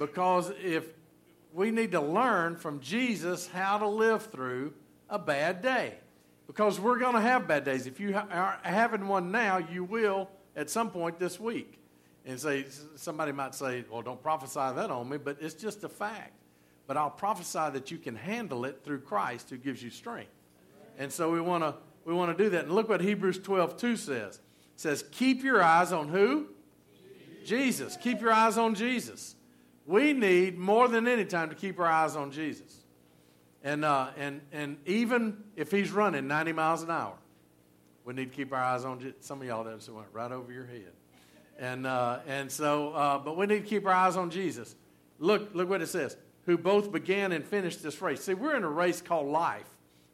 because if we need to learn from Jesus how to live through a bad day. Because we're going to have bad days. If you are having one now, you will at some point this week. And say somebody might say, "Well, don't prophesy that on me," but it's just a fact. But I'll prophesy that you can handle it through Christ who gives you strength. And so we want to we want to do that. And look what Hebrews 12, 2 says. It says, keep your eyes on who? Jesus. Keep your eyes on Jesus. We need more than any time to keep our eyes on Jesus. And, uh, and, and even if he's running 90 miles an hour, we need to keep our eyes on Jesus. Some of y'all that went right over your head. And, uh, and so, uh, but we need to keep our eyes on Jesus. Look, look what it says. Who both began and finished this race. See, we're in a race called life.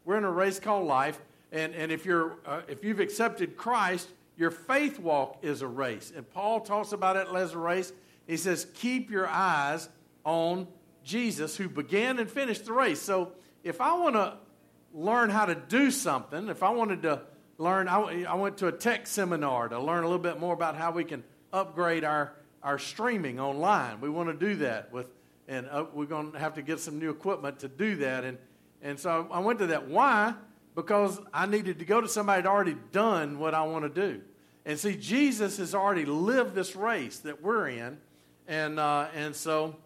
We're in a race called life. And, and if, you're, uh, if you've accepted Christ, your faith walk is a race. And Paul talks about it as a race. He says, keep your eyes on Jesus who began and finished the race. So if I want to learn how to do something, if I wanted to learn, I, I went to a tech seminar to learn a little bit more about how we can upgrade our, our streaming online. We want to do that with, and uh, we're going to have to get some new equipment to do that. And, and so I went to that. Why? because I needed to go to somebody that already done what I want to do. And see, Jesus has already lived this race that we're in, and, uh, and so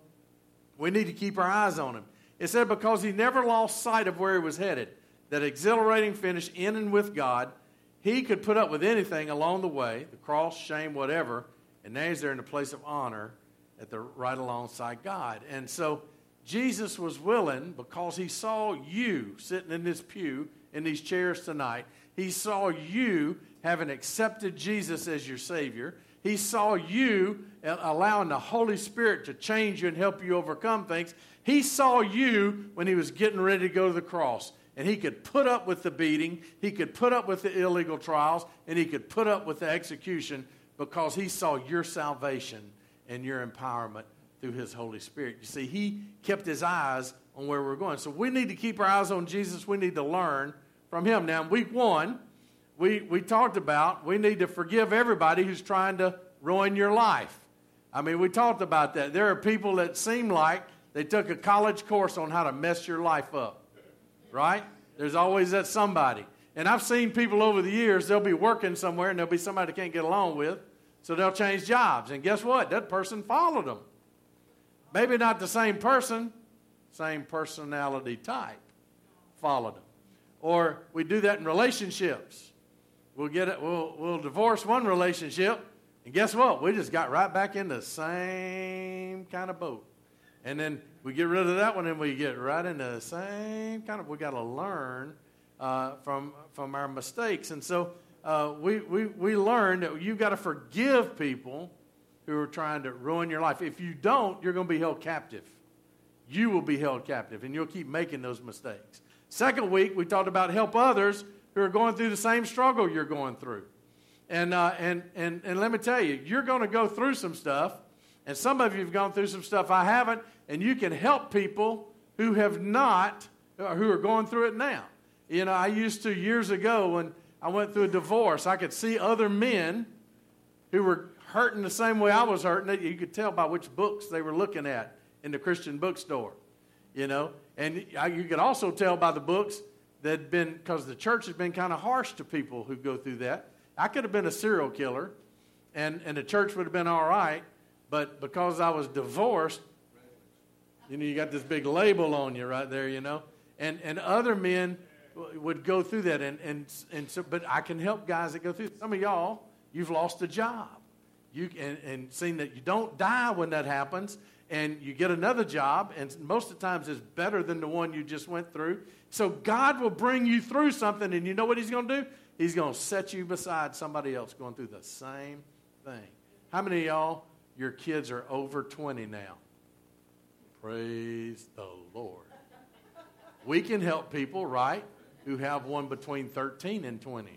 we need to keep our eyes on him. It said because he never lost sight of where he was headed, that exhilarating finish in and with God, he could put up with anything along the way, the cross, shame, whatever, and now he's there in a place of honor at the right alongside God. And so Jesus was willing because he saw you sitting in this pew in these chairs tonight. He saw you having accepted Jesus as your Savior. He saw you allowing the Holy Spirit to change you and help you overcome things. He saw you when he was getting ready to go to the cross. And he could put up with the beating, he could put up with the illegal trials, and he could put up with the execution because he saw your salvation and your empowerment through his Holy Spirit. You see, he kept his eyes on where we're going. So we need to keep our eyes on Jesus. We need to learn from him. Now, in week one, we, we talked about we need to forgive everybody who's trying to ruin your life. I mean, we talked about that. There are people that seem like they took a college course on how to mess your life up, right? There's always that somebody. And I've seen people over the years, they'll be working somewhere and there'll be somebody they can't get along with, so they'll change jobs. And guess what? That person followed them. Maybe not the same person, same personality type, followed them. Or we do that in relationships. We'll get it, we'll, we'll divorce one relationship, and guess what? We just got right back in the same kind of boat. And then we get rid of that one, and we get right into the same kind of. We got to learn uh, from from our mistakes, and so uh, we we we learn that you've got to forgive people who are trying to ruin your life. If you don't, you're going to be held captive. You will be held captive, and you'll keep making those mistakes. Second week, we talked about help others who are going through the same struggle you're going through. And, uh, and, and, and let me tell you, you're going to go through some stuff, and some of you have gone through some stuff I haven't, and you can help people who have not, uh, who are going through it now. You know, I used to years ago when I went through a divorce, I could see other men who were hurting the same way I was hurting. You could tell by which books they were looking at in the Christian bookstore, you know. And you could also tell by the books that been, because the church has been kind of harsh to people who go through that. I could have been a serial killer, and, and the church would have been all right, but because I was divorced, you know, you got this big label on you right there, you know. And, and other men would go through that, and, and, and so, but I can help guys that go through. Some of y'all, you've lost a job. You, and, and seeing that you don't die when that happens, and you get another job, and most of the times it's better than the one you just went through. So God will bring you through something, and you know what He's going to do? He's going to set you beside somebody else going through the same thing. How many of y'all, your kids are over 20 now? Praise the Lord. We can help people, right, who have one between 13 and 20.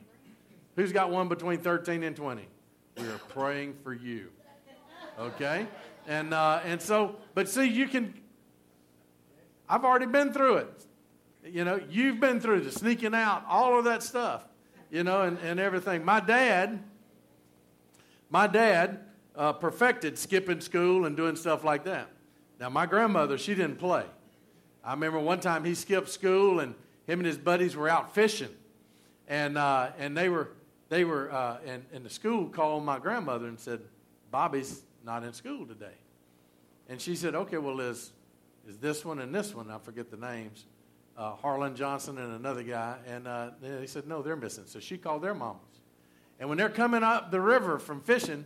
Who's got one between 13 and 20? We are praying for you. Okay? And, uh, and so, but see, you can, I've already been through it. You know, you've been through the sneaking out, all of that stuff, you know, and, and everything. My dad, my dad uh, perfected skipping school and doing stuff like that. Now, my grandmother, she didn't play. I remember one time he skipped school and him and his buddies were out fishing. And, uh, and they were, they were uh, and, and the school called my grandmother and said, Bobby's not in school today. And she said, okay, well, is, is this one and this one, I forget the names, uh, Harlan Johnson and another guy. And uh, they said, no, they're missing. So she called their mamas. And when they're coming up the river from fishing,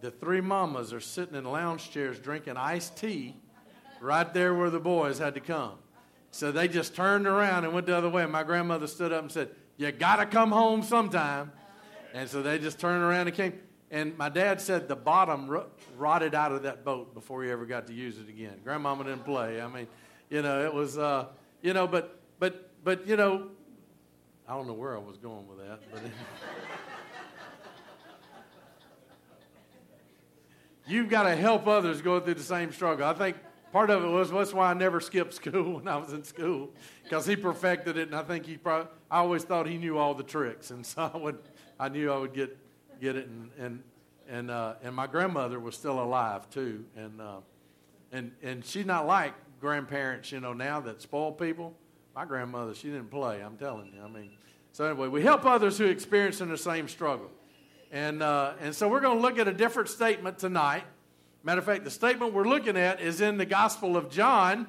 the three mamas are sitting in lounge chairs drinking iced tea right there where the boys had to come. So they just turned around and went the other way. My grandmother stood up and said, You got to come home sometime. And so they just turned around and came. And my dad said the bottom rotted out of that boat before he ever got to use it again. Grandmama didn't play. I mean, you know, it was, uh, you know, but, but, but, you know, I don't know where I was going with that, but. You've got to help others go through the same struggle. I think part of it was that's why I never skipped school when I was in school because he perfected it, and I think he probably I always thought he knew all the tricks, and so I would I knew I would get get it, and and and uh, and my grandmother was still alive too, and uh, and and she's not like grandparents, you know, now that spoil people. My grandmother, she didn't play. I'm telling you. I mean, so anyway, we help others who are experiencing the same struggle, and uh, and so we're going to look at a different statement tonight Matter of fact, the statement we're looking at is in the Gospel of John,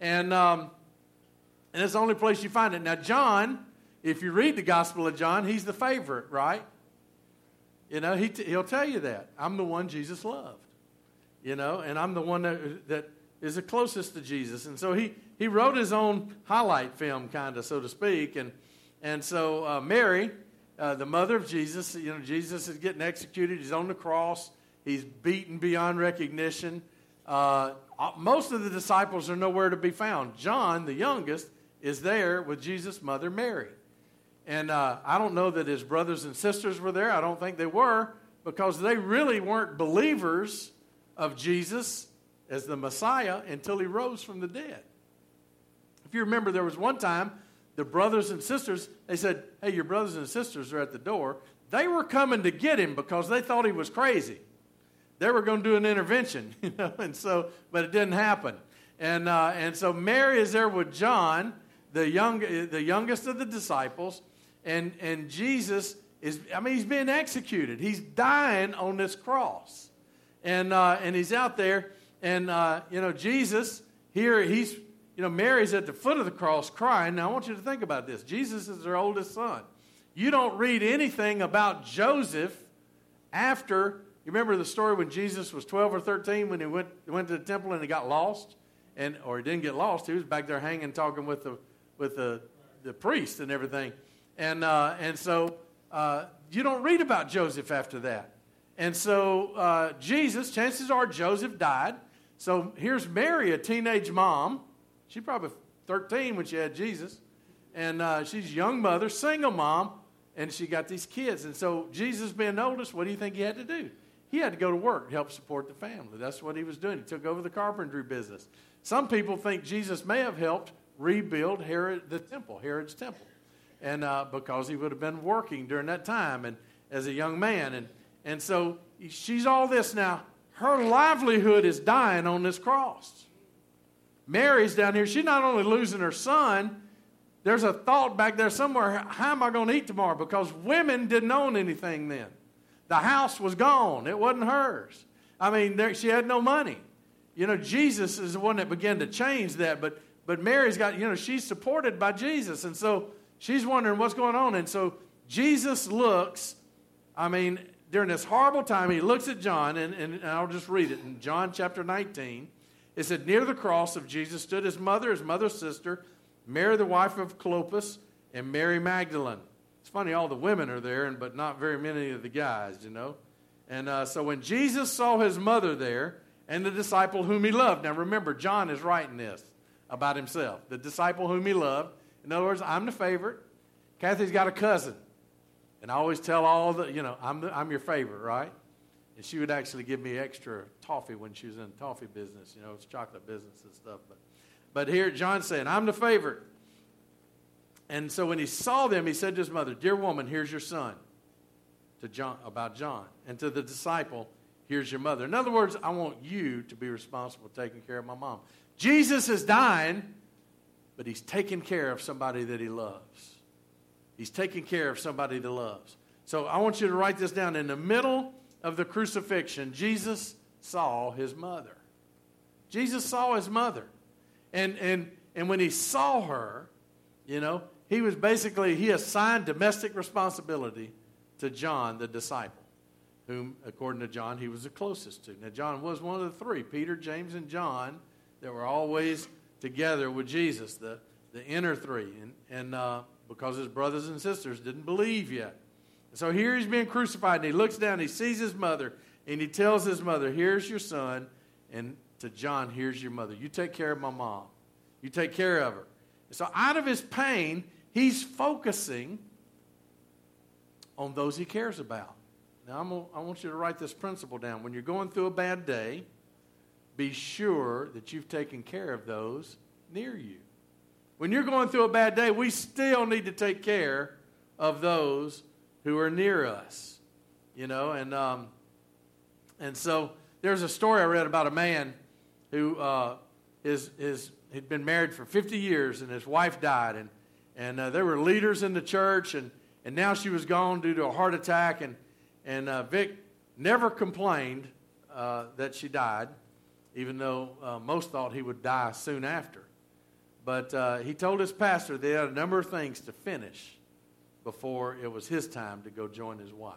and, um, and it's the only place you find it. Now, John, if you read the Gospel of John, he's the favorite, right? You know, he t- he'll tell you that. I'm the one Jesus loved, you know, and I'm the one that, that is the closest to Jesus. And so he, he wrote his own highlight film, kind of, so to speak. And, and so uh, Mary, uh, the mother of Jesus, you know, Jesus is getting executed. He's on the cross. He's beaten beyond recognition. Uh, most of the disciples are nowhere to be found. John, the youngest, is there with Jesus' mother, Mary. And uh, I don't know that his brothers and sisters were there. I don't think they were because they really weren't believers of Jesus as the Messiah until he rose from the dead. If you remember, there was one time the brothers and sisters, they said, Hey, your brothers and sisters are at the door. They were coming to get him because they thought he was crazy they were going to do an intervention, you know, and so, but it didn't happen. And, uh, and so Mary is there with John, the, young, the youngest of the disciples, and, and Jesus is, I mean, he's being executed. He's dying on this cross. And, uh, and he's out there, and, uh, you know, Jesus, here, he's, you know, Mary's at the foot of the cross crying. Now, I want you to think about this. Jesus is their oldest son. You don't read anything about Joseph after you remember the story when Jesus was 12 or 13 when he went, went to the temple and he got lost? And, or he didn't get lost. He was back there hanging, talking with the, with the, the priest and everything. And, uh, and so uh, you don't read about Joseph after that. And so uh, Jesus, chances are Joseph died. So here's Mary, a teenage mom. She's probably 13 when she had Jesus. And uh, she's a young mother, single mom, and she got these kids. And so Jesus being oldest, what do you think he had to do? he had to go to work to help support the family. That's what he was doing. He took over the carpentry business. Some people think Jesus may have helped rebuild Herod, the temple, Herod's temple, and uh, because he would have been working during that time and as a young man, and and so she's all this now. Her livelihood is dying on this cross. Mary's down here. She's not only losing her son. There's a thought back there somewhere. How am I going to eat tomorrow? Because women didn't own anything then. The house was gone, it wasn't hers. I mean, there, she had no money. You know, Jesus is the one that began to change that, but, but Mary's got, you know, she's supported by Jesus. And so she's wondering what's going on. And so Jesus looks, I mean, during this horrible time, he looks at John, and, and I'll just read it. In John chapter 19, it said, Near the cross of Jesus stood his mother, his mother's sister, Mary, the wife of Clopas, and Mary Magdalene It's funny, all the women are there, and, but not very many of the guys, you know. And uh, so when Jesus saw his mother there and the disciple whom he loved, now remember, John is writing this about himself, the disciple whom he loved. In other words, I'm the favorite. Kathy's got a cousin. And I always tell all the, you know, I'm, I'm your favorite, right? And she would actually give me extra toffee when she was in the toffee business, you know, it's chocolate business and stuff. But, but here, John's saying, I'm the favorite. And so when he saw them, he said to his mother, Dear woman, here's your son. To John, about John. And to the disciple, here's your mother. In other words, I want you to be responsible taking care of my mom. Jesus is dying, but he's taking care of somebody that he loves. He's taking care of somebody that loves. So I want you to write this down. In the middle of the crucifixion, Jesus saw his mother. Jesus saw his mother. And, and, and when he saw her, you know, he was basically, he assigned domestic responsibility to John, the disciple, whom, according to John, he was the closest to. Now, John was one of the three Peter, James, and John that were always together with Jesus, the, the inner three. And, and uh, because his brothers and sisters didn't believe yet. So here he's being crucified, and he looks down, he sees his mother, and he tells his mother, Here's your son. And to John, Here's your mother. You take care of my mom. You take care of her. So out of his pain, he's focusing on those he cares about. Now, I'm want you to write this principle down. When you're going through a bad day, be sure that you've taken care of those near you. When you're going through a bad day, we still need to take care of those who are near us. You know, and um, and so there's a story I read about a man who uh, is is had been married for 50 years, and his wife died, and and uh, there were leaders in the church, and and now she was gone due to a heart attack. And, and uh, Vic never complained uh, that she died, even though uh, most thought he would die soon after. But uh, he told his pastor they had a number of things to finish before it was his time to go join his wife.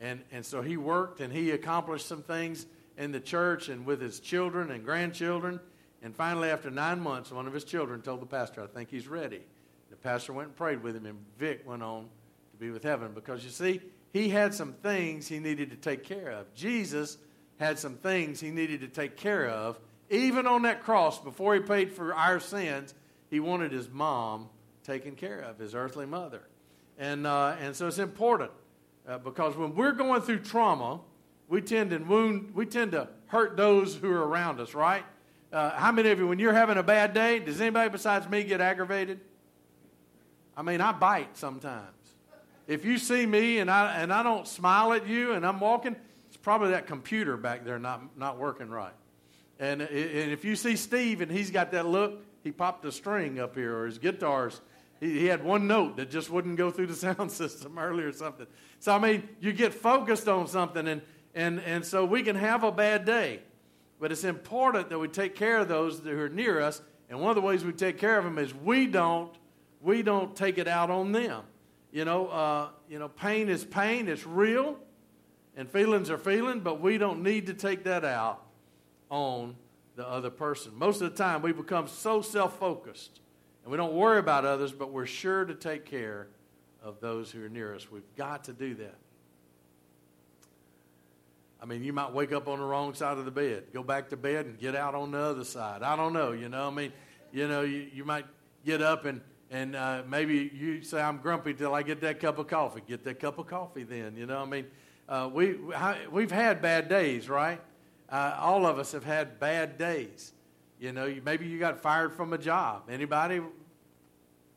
And, and so he worked and he accomplished some things in the church and with his children and grandchildren. And finally, after nine months, one of his children told the pastor, I think he's ready The pastor went and prayed with him, and Vic went on to be with heaven because you see, he had some things he needed to take care of. Jesus had some things he needed to take care of. Even on that cross, before he paid for our sins, he wanted his mom taken care of, his earthly mother. And, uh, and so it's important uh, because when we're going through trauma, we tend to wound, we tend to hurt those who are around us, right? Uh, how many of you, when you're having a bad day, does anybody besides me get aggravated? I mean, I bite sometimes. If you see me and I, and I don't smile at you and I'm walking, it's probably that computer back there not, not working right. And, and if you see Steve and he's got that look, he popped a string up here or his guitars. He, he had one note that just wouldn't go through the sound system earlier or something. So, I mean, you get focused on something and, and, and so we can have a bad day. But it's important that we take care of those who are near us. And one of the ways we take care of them is we don't we don't take it out on them. You know, uh, you know, pain is pain, it's real, and feelings are feeling, but we don't need to take that out on the other person. Most of the time, we become so self focused and we don't worry about others, but we're sure to take care of those who are near us. We've got to do that. I mean, you might wake up on the wrong side of the bed, go back to bed, and get out on the other side. I don't know, you know. I mean, you know, you, you might get up and and uh, maybe you say I'm grumpy till I get that cup of coffee. Get that cup of coffee then. You know, I mean, uh, we we've had bad days, right? Uh, all of us have had bad days. You know, maybe you got fired from a job. Anybody?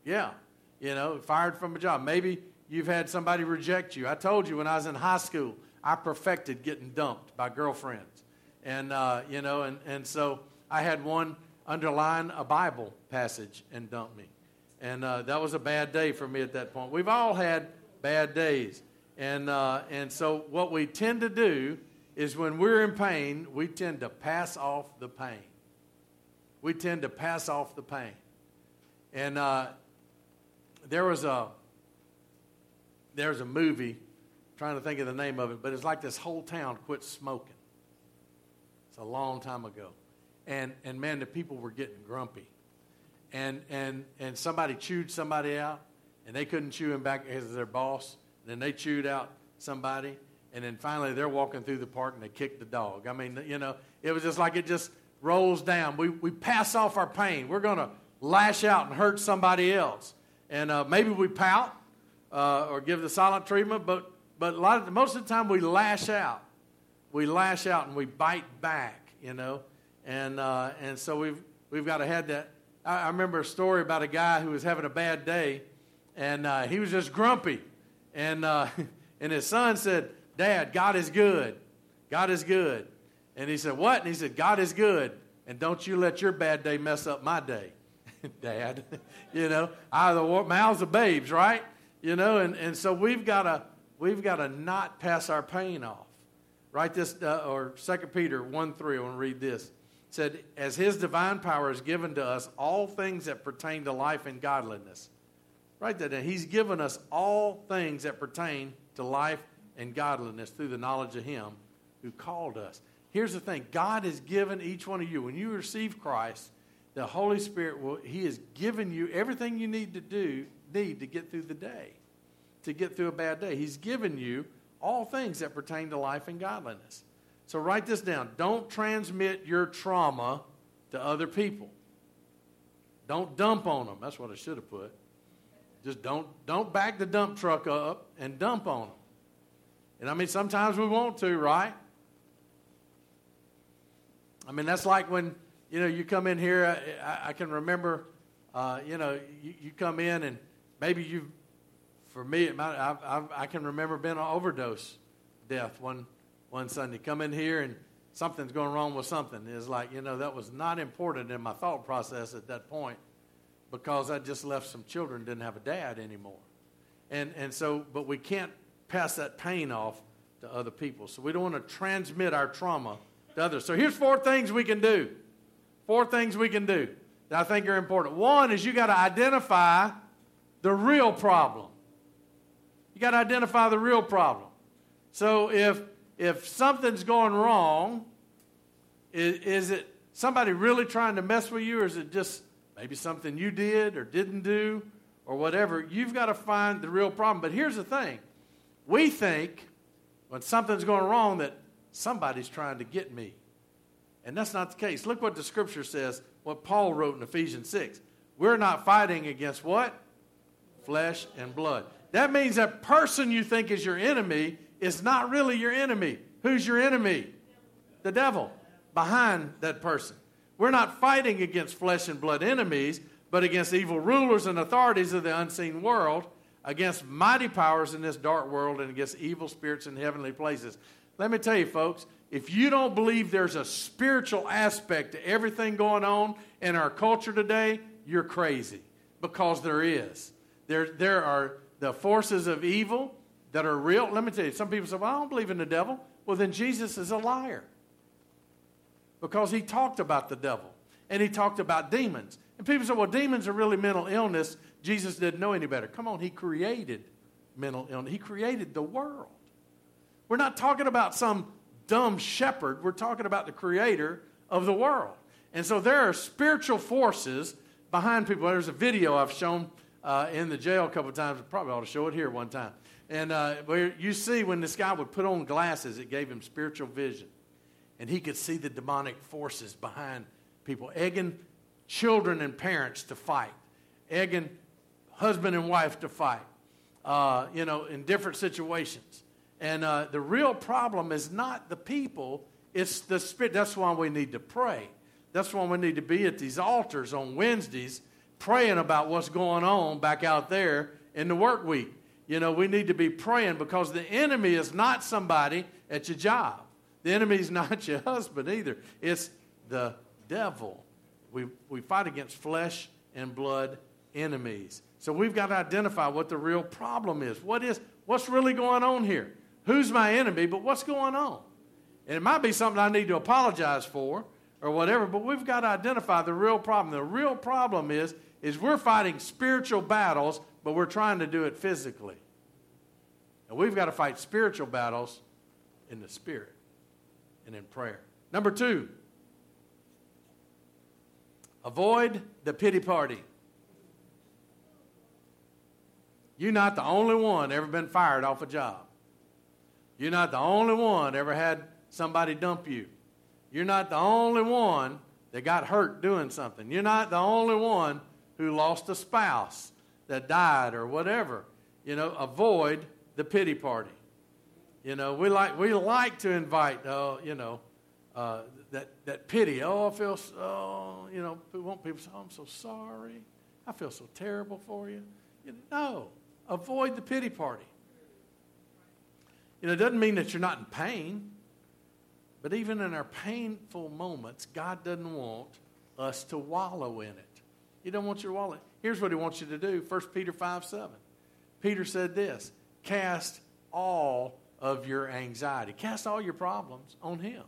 Yeah, you know, fired from a job. Maybe you've had somebody reject you. I told you when I was in high school, I perfected getting dumped by girlfriends, and uh, you know, and and so I had one underline a Bible passage and dump me. And uh, that was a bad day for me at that point. We've all had bad days. And, uh, and so, what we tend to do is when we're in pain, we tend to pass off the pain. We tend to pass off the pain. And uh, there was a there was a movie, I'm trying to think of the name of it, but it's like this whole town quit smoking. It's a long time ago. And, and man, the people were getting grumpy and, and, and somebody chewed somebody out, and they couldn't chew him back as their boss. And then they chewed out somebody, and then finally they're walking through the park and they kick the dog. I mean, you know, it was just like it just rolls down. We, we pass off our pain. We're going to lash out and hurt somebody else. And uh, maybe we pout uh, or give the silent treatment, but, but a lot of, most of the time we lash out. We lash out and we bite back, you know. And, uh, and so we've, we've got to have that I, remember a story about a guy who was having a bad day, and uh, he was just grumpy. And, uh, and his son said, Dad, God is good. God is good. And he said, What? And he said, God is good. And don't you let your bad day mess up my day, Dad. you know, of the mouths of babes, right? You know, and, and so we've got to we've got to not pass our pain off. Write this, uh, or 2 Peter 1 3, I want to read this. It said, As his divine power has given to us all things that pertain to life and godliness. Write that down. He's given us all things that pertain to life and godliness through the knowledge of him who called us. Here's the thing God has given each one of you, when you receive Christ, the Holy Spirit will, He has given you everything you need to do, need to get through the day, to get through a bad day. He's given you all things that pertain to life and godliness. So write this down. Don't transmit your trauma to other people. Don't dump on them. That's what I should have put. Just don't don't back the dump truck up and dump on them. And I mean sometimes we want to, right? I mean, that's like when, you know, you come in here. I, I can remember, uh, you know, you, you, come in and maybe you, for me, might, I, I, I, can remember being an overdose death one, one Sunday. Come in here and something's going wrong with something. It's like, you know, that was not important in my thought process at that point because I just left some children, didn't have a dad anymore. And, and so, but we can't pass that pain off to other people. So we don't want to transmit our trauma to others. So here's four things we can do. Four things we can do that I think are important. One is you got to identify the real problem. You got to identify the real problem. So if if something's going wrong, is, is it somebody really trying to mess with you, or is it just maybe something you did or didn't do, or whatever? You've got to find the real problem. But here's the thing: we think when something's going wrong that somebody's trying to get me. And that's not the case. Look what the scripture says, what Paul wrote in Ephesians 6. We're not fighting against what? Flesh and blood. That means that person you think is your enemy is not really your enemy. Who's your enemy? The devil behind that person. We're not fighting against flesh and blood enemies, but against evil rulers and authorities of the unseen world, against mighty powers in this dark world, and against evil spirits in heavenly places. Let me tell you, folks, if you don't believe there's a spiritual aspect to everything going on in our culture today, you're crazy because there is. There, there are the forces of evil that are real. Let me tell you, some people say, well, I don't believe in the devil. Well, then Jesus is a liar because he talked about the devil and he talked about demons. And people say, well, demons are really mental illness. Jesus didn't know any better. Come on, he created mental illness, he created the world. We're not talking about some dumb shepherd. We're talking about the creator of the world. And so there are spiritual forces behind people. There's a video I've shown uh, in the jail a couple of times. I probably ought to show it here one time. And uh, where you see when this guy would put on glasses, it gave him spiritual vision. And he could see the demonic forces behind people, egging children and parents to fight, egging husband and wife to fight, uh, you know, in different situations. And uh, the real problem is not the people, it's the spirit. That's why we need to pray. That's why we need to be at these altars on Wednesdays praying about what's going on back out there in the work week. You know, we need to be praying because the enemy is not somebody at your job. The enemy is not your husband either. It's the devil. We, we fight against flesh and blood enemies. So we've got to identify what the real problem is. What is what's really going on here? who's my enemy, but what's going on? And it might be something I need to apologize for or whatever, but we've got to identify the real problem. The real problem is, is we're fighting spiritual battles, but we're trying to do it physically. And we've got to fight spiritual battles in the spirit and in prayer. Number two, avoid the pity party. You're not the only one ever been fired off a job. You're not the only one ever had somebody dump you. You're not the only one that got hurt doing something. You're not the only one who lost a spouse that died or whatever. You know, avoid the pity party. You know, we like we like to invite, uh, you know, uh, that that pity. Oh, I feel so. You know, we want people say, oh, "I'm so sorry. I feel so terrible for you." you know, no, avoid the pity party. It doesn't mean that you're not in pain. But even in our painful moments, God doesn't want us to wallow in it. He don't want you to wallow. Here's what he wants you to do 1 Peter 5 7. Peter said this cast all of your anxiety, cast all your problems on him.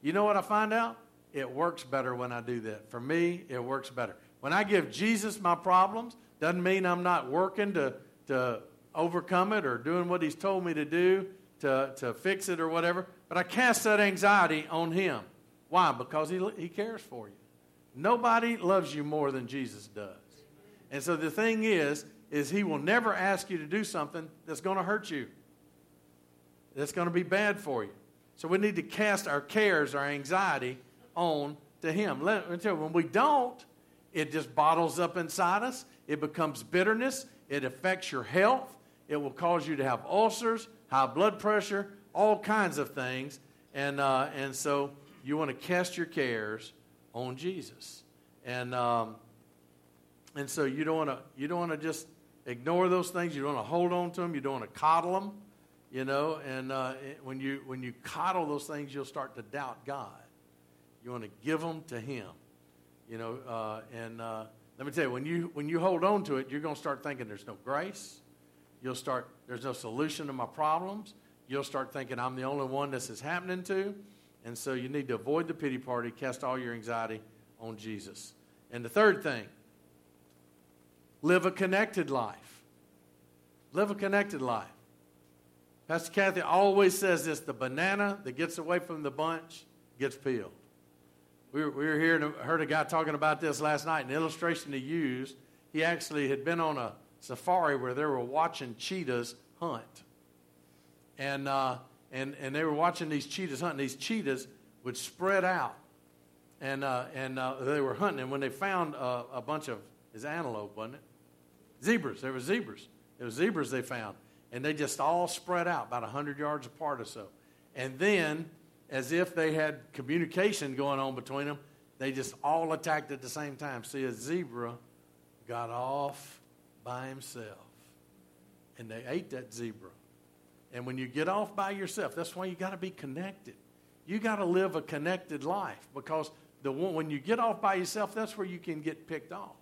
You know what I find out? It works better when I do that. For me, it works better. When I give Jesus my problems, doesn't mean I'm not working to, to overcome it or doing what he's told me to do to, to fix it or whatever. But I cast that anxiety on him. Why? Because he, he cares for you. Nobody loves you more than Jesus does. And so the thing is, is he will never ask you to do something that's going to hurt you. That's going to be bad for you. So we need to cast our cares, our anxiety on to him. Let me tell you, when we don't, it just bottles up inside us. It becomes bitterness. It affects your health. It will cause you to have ulcers, high blood pressure, all kinds of things. And, uh, and so you want to cast your cares on Jesus. And, um, and so you don't want to you don't want to just ignore those things. You don't want to hold on to them. You don't want to coddle them. You know, and uh, when you when you coddle those things, you'll start to doubt God. You want to give them to Him. You know, uh, and uh, let me tell you, when you when you hold on to it, you're going to start thinking there's no grace. You'll start there's no solution to my problems. You'll start thinking I'm the only one this is happening to. And so you need to avoid the pity party, cast all your anxiety on Jesus. And the third thing, live a connected life. Live a connected life. Pastor Kathy always says this the banana that gets away from the bunch gets peeled. We were, we were here and heard a guy talking about this last night. An illustration he used, he actually had been on a safari where they were watching cheetahs hunt. And uh, and, and they were watching these cheetahs hunting. These cheetahs would spread out, and, uh, and uh, they were hunting. And when they found uh, a bunch of, is antelope, wasn't it? Zebras. There were zebras. There were zebras they found. And they just all spread out about 100 yards apart or so. And then, as if they had communication going on between them, they just all attacked at the same time. See, a zebra got off by himself. And they ate that zebra. And when you get off by yourself, that's why you got to be connected. You got to live a connected life because the one, when you get off by yourself, that's where you can get picked off.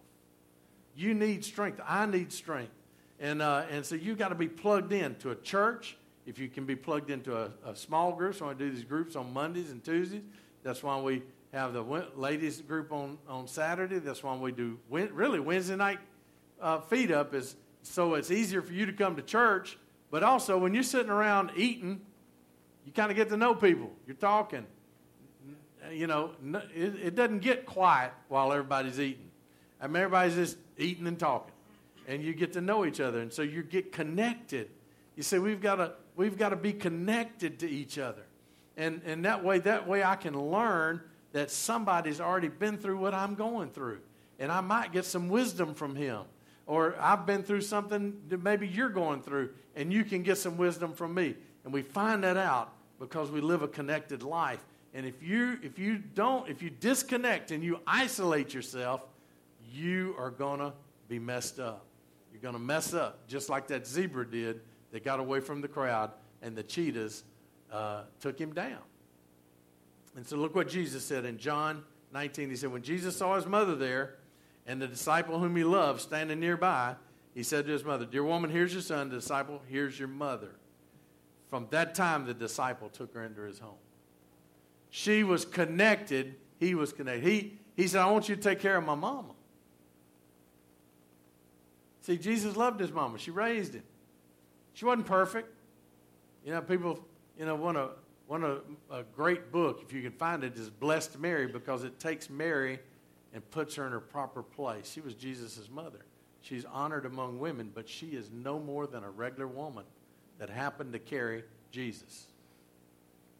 You need strength. I need strength. And, uh, and so you got to be plugged in to a church. If you can be plugged into a, a small group, so I do these groups on Mondays and Tuesdays. That's why we have the ladies group on, on Saturday. That's why we do really Wednesday night uh, feed up is so it's easier for you to come to church but also, when you're sitting around eating, you kind of get to know people. You're talking. You know, it, it doesn't get quiet while everybody's eating. I mean, everybody's just eating and talking, and you get to know each other, and so you get connected. You see, we've got to we've got to be connected to each other, and and that way that way I can learn that somebody's already been through what I'm going through, and I might get some wisdom from him or I've been through something that maybe you're going through, and you can get some wisdom from me. And we find that out because we live a connected life. And if you if you don't if you disconnect and you isolate yourself, you are gonna be messed up. You're gonna mess up just like that zebra did that got away from the crowd, and the cheetahs uh, took him down. And so look what Jesus said in John 19. He said, when Jesus saw his mother there and the disciple whom he loved standing nearby, he said to his mother, Dear woman, here's your son. The disciple, here's your mother. From that time, the disciple took her into his home. She was connected. He was connected. He, he said, I want you to take care of my mama. See, Jesus loved his mama. She raised him. She wasn't perfect. You know, people, you know, want a, want a, a great book, if you can find it, is Blessed Mary because it takes Mary and puts her in her proper place. She was Jesus' mother. She's honored among women, but she is no more than a regular woman that happened to carry Jesus.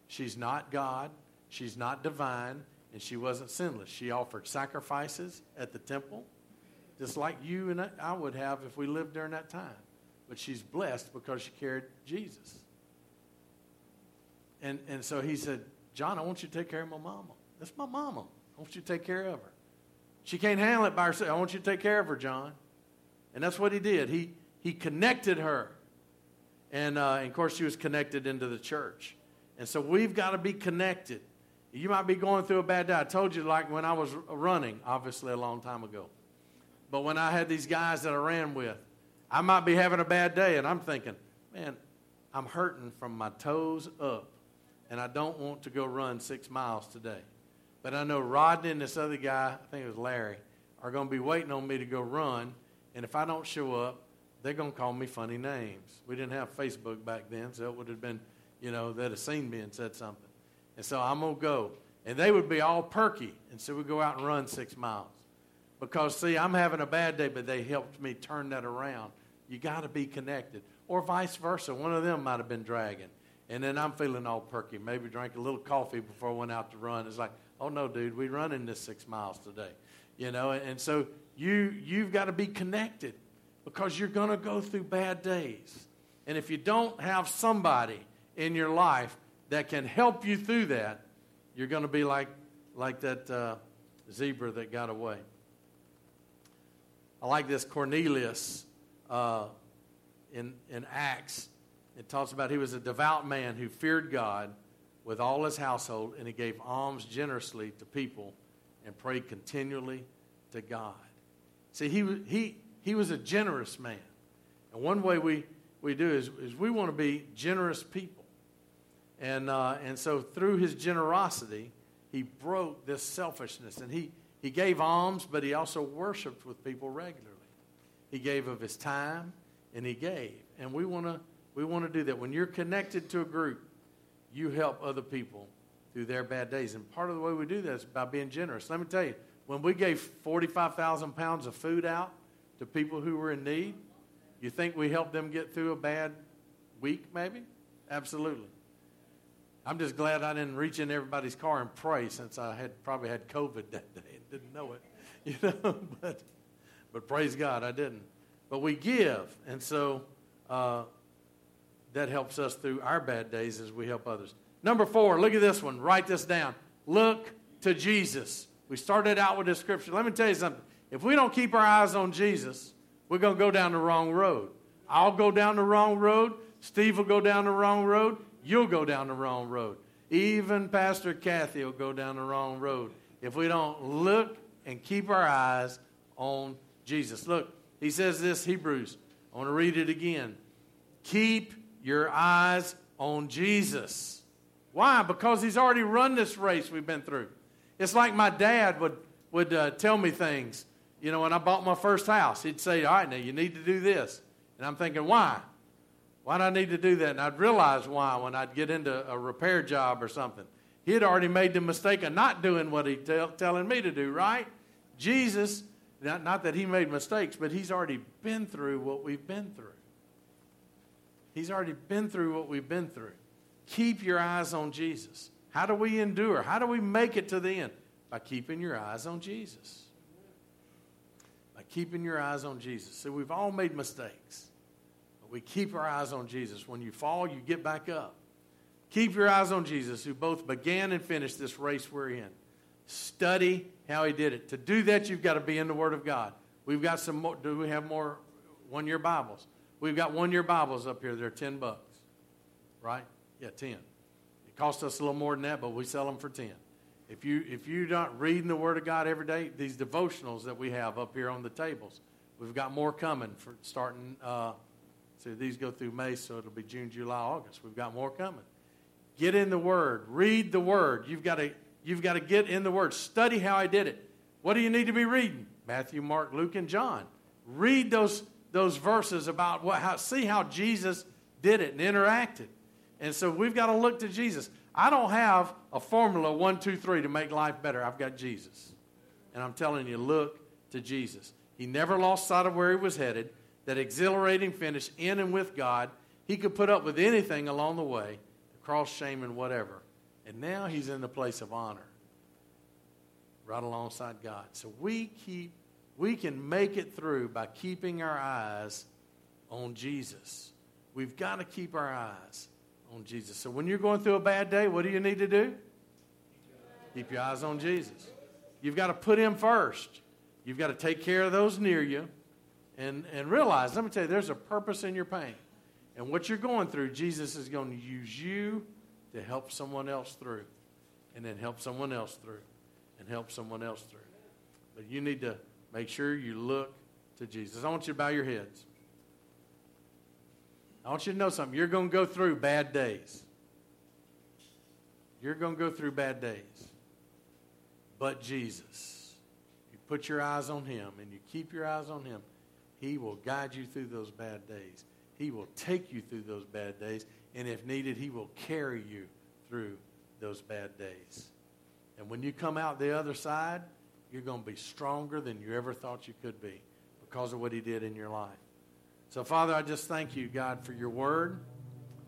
She's not God, she's not divine, and she wasn't sinless. She offered sacrifices at the temple, just like you and I would have if we lived during that time. But she's blessed because she carried Jesus. And, and so he said, John, I want you to take care of my mama. That's my mama. I want you to take care of her. She can't handle it by herself. I want you to take care of her, John. And that's what he did. He, he connected her. And, uh, and of course, she was connected into the church. And so we've got to be connected. You might be going through a bad day. I told you, like when I was running, obviously a long time ago. But when I had these guys that I ran with, I might be having a bad day, and I'm thinking, man, I'm hurting from my toes up, and I don't want to go run six miles today. But I know Rodney and this other guy, I think it was Larry, are going to be waiting on me to go run, and if I don't show up, they're going to call me funny names. We didn't have Facebook back then, so it would have been, you know, they'd have seen me and said something. And so I'm going to go. And they would be all perky, and so we go out and run six miles. Because, see, I'm having a bad day, but they helped me turn that around. You got to be connected. Or vice versa. One of them might have been dragging. And then I'm feeling all perky. Maybe drank a little coffee before I went out to run. It's like, oh no, dude, we're running this six miles today. You know, and so you you've got to be connected because you're going to go through bad days. And if you don't have somebody in your life that can help you through that, you're going to be like like that uh, zebra that got away. I like this Cornelius uh, in, in Acts. It talks about he was a devout man who feared God with all his household, and he gave alms generously to people and prayed continually to God. See, he, he, he was a generous man. And one way we, we do is, is we want to be generous people. And, uh, and so through his generosity, he broke this selfishness. And he, he gave alms, but he also worshiped with people regularly. He gave of his time, and he gave. And we want to we want to do that. When you're connected to a group, you help other people through their bad days. And part of the way we do that is by being generous. Let me tell you, when we gave 45,000 pounds of food out to people who were in need, you think we helped them get through a bad week, maybe? Absolutely. I'm just glad I didn't reach in everybody's car and pray since I had probably had COVID that day and didn't know it. You know, but but praise God, I didn't. But we give, and so uh, that helps us through our bad days as we help others. Number four, look at this one. Write this down. Look to Jesus. We started out with this scripture. Let me tell you something. If we don't keep our eyes on Jesus, we're going to go down the wrong road. I'll go down the wrong road. Steve will go down the wrong road. You'll go down the wrong road. Even Pastor Kathy will go down the wrong road if we don't look and keep our eyes on Jesus. Look, he says this, Hebrews. I want to read it again. Keep your eyes on Jesus. Why? Because he's already run this race we've been through. It's like my dad would, would uh, tell me things. You know, when I bought my first house, he'd say, All right, now you need to do this. And I'm thinking, Why? Why do I need to do that? And I'd realize why when I'd get into a repair job or something. He had already made the mistake of not doing what he's tell, telling me to do, right? Jesus not, not that he made mistakes, but he's already been through what we've been through. He's already been through what we've been through. Keep your eyes on Jesus. How do we endure? How do we make it to the end? By keeping your eyes on Jesus. By keeping your eyes on Jesus. So we've all made mistakes, but we keep our eyes on Jesus. When you fall, you get back up. Keep your eyes on Jesus, who both began and finished this race we're in. Study how he did it. To do that, you've got to be in the Word of God. We've got some more. Do we have more one year Bibles? We've got one year Bibles up here. They're 10 bucks, right? Yeah, 10. It costs us a little more than that, but we sell them for 10. If, you, if you're not reading the Word of God every day, these devotionals that we have up here on the tables, we've got more coming for starting. Uh, so these go through May, so it'll be June, July, August. We've got more coming. Get in the Word. Read the Word. You've got to You've got to get in the Word. Study how I did it. What do you need to be reading? Matthew, Mark, Luke, and John. Read those, those verses about what, how, see how Jesus did it and interacted. And so we've got to look to Jesus. I don't have a formula one, two, three to make life better. I've got Jesus. And I'm telling you, look to Jesus. He never lost sight of where he was headed, that exhilarating finish in and with God. He could put up with anything along the way, the cross, shame, and whatever. And now he's in the place of honor, right alongside God. So we keep, we can make it through by keeping our eyes on Jesus. We've got to keep our eyes on Jesus. So when you're going through a bad day, what do you need to do? Keep your eyes on Jesus. You've got to put him first. You've got to take care of those near you and, and realize, let me tell you, there's a purpose in your pain. And what you're going through, Jesus is going to use you to help someone else through, and then help someone else through, and help someone else through. But you need to make sure you look to Jesus. I want you to bow your heads. I want you to know something. You're going to go through bad days. You're going to go through bad days. But Jesus, you put your eyes on Him and you keep your eyes on Him, He will guide you through those bad days. He will take you through those bad days. And if needed, He will carry you through those bad days. And when you come out the other side, you're going to be stronger than you ever thought you could be because of what He did in your life. So, Father, I just thank you, God, for your word.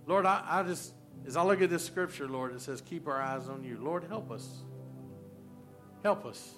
Lord, I, I just, as I look at this scripture, Lord, it says, keep our eyes on you. Lord, help us. Help us.